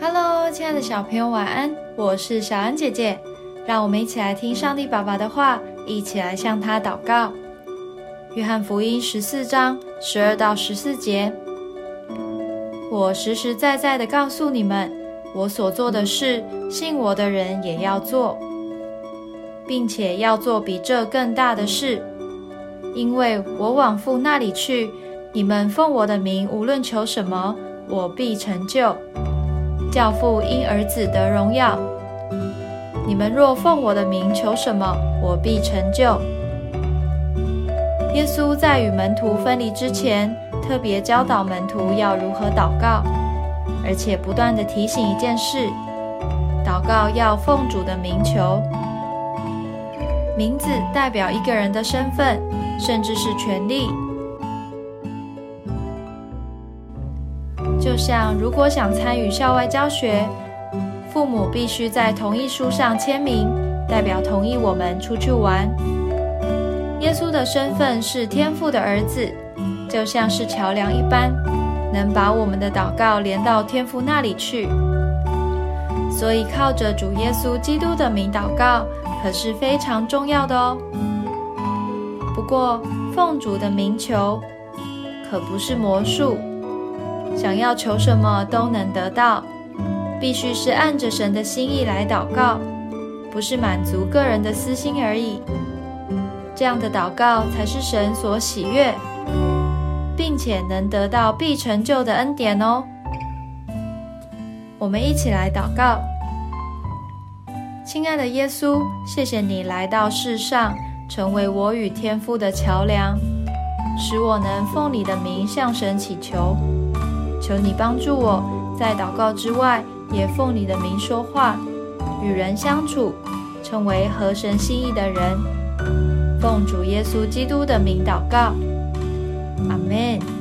Hello，亲爱的小朋友，晚安！我是小安姐姐，让我们一起来听上帝爸爸的话，一起来向他祷告。约翰福音十四章十二到十四节，我实实在在的告诉你们，我所做的事，信我的人也要做，并且要做比这更大的事，因为我往父那里去。你们奉我的名无论求什么，我必成就。教父因儿子得荣耀。你们若奉我的名求什么，我必成就。耶稣在与门徒分离之前，特别教导门徒要如何祷告，而且不断的提醒一件事：祷告要奉主的名求。名字代表一个人的身份，甚至是权利。就像如果想参与校外教学，父母必须在同意书上签名，代表同意我们出去玩。耶稣的身份是天父的儿子，就像是桥梁一般，能把我们的祷告连到天父那里去。所以靠着主耶稣基督的名祷告，可是非常重要的哦。不过奉主的名求，可不是魔术。想要求什么都能得到，必须是按着神的心意来祷告，不是满足个人的私心而已。这样的祷告才是神所喜悦，并且能得到必成就的恩典哦。我们一起来祷告，亲爱的耶稣，谢谢你来到世上，成为我与天父的桥梁，使我能奉你的名向神祈求。求你帮助我，在祷告之外，也奉你的名说话，与人相处，成为合神心意的人。奉主耶稣基督的名祷告，阿门。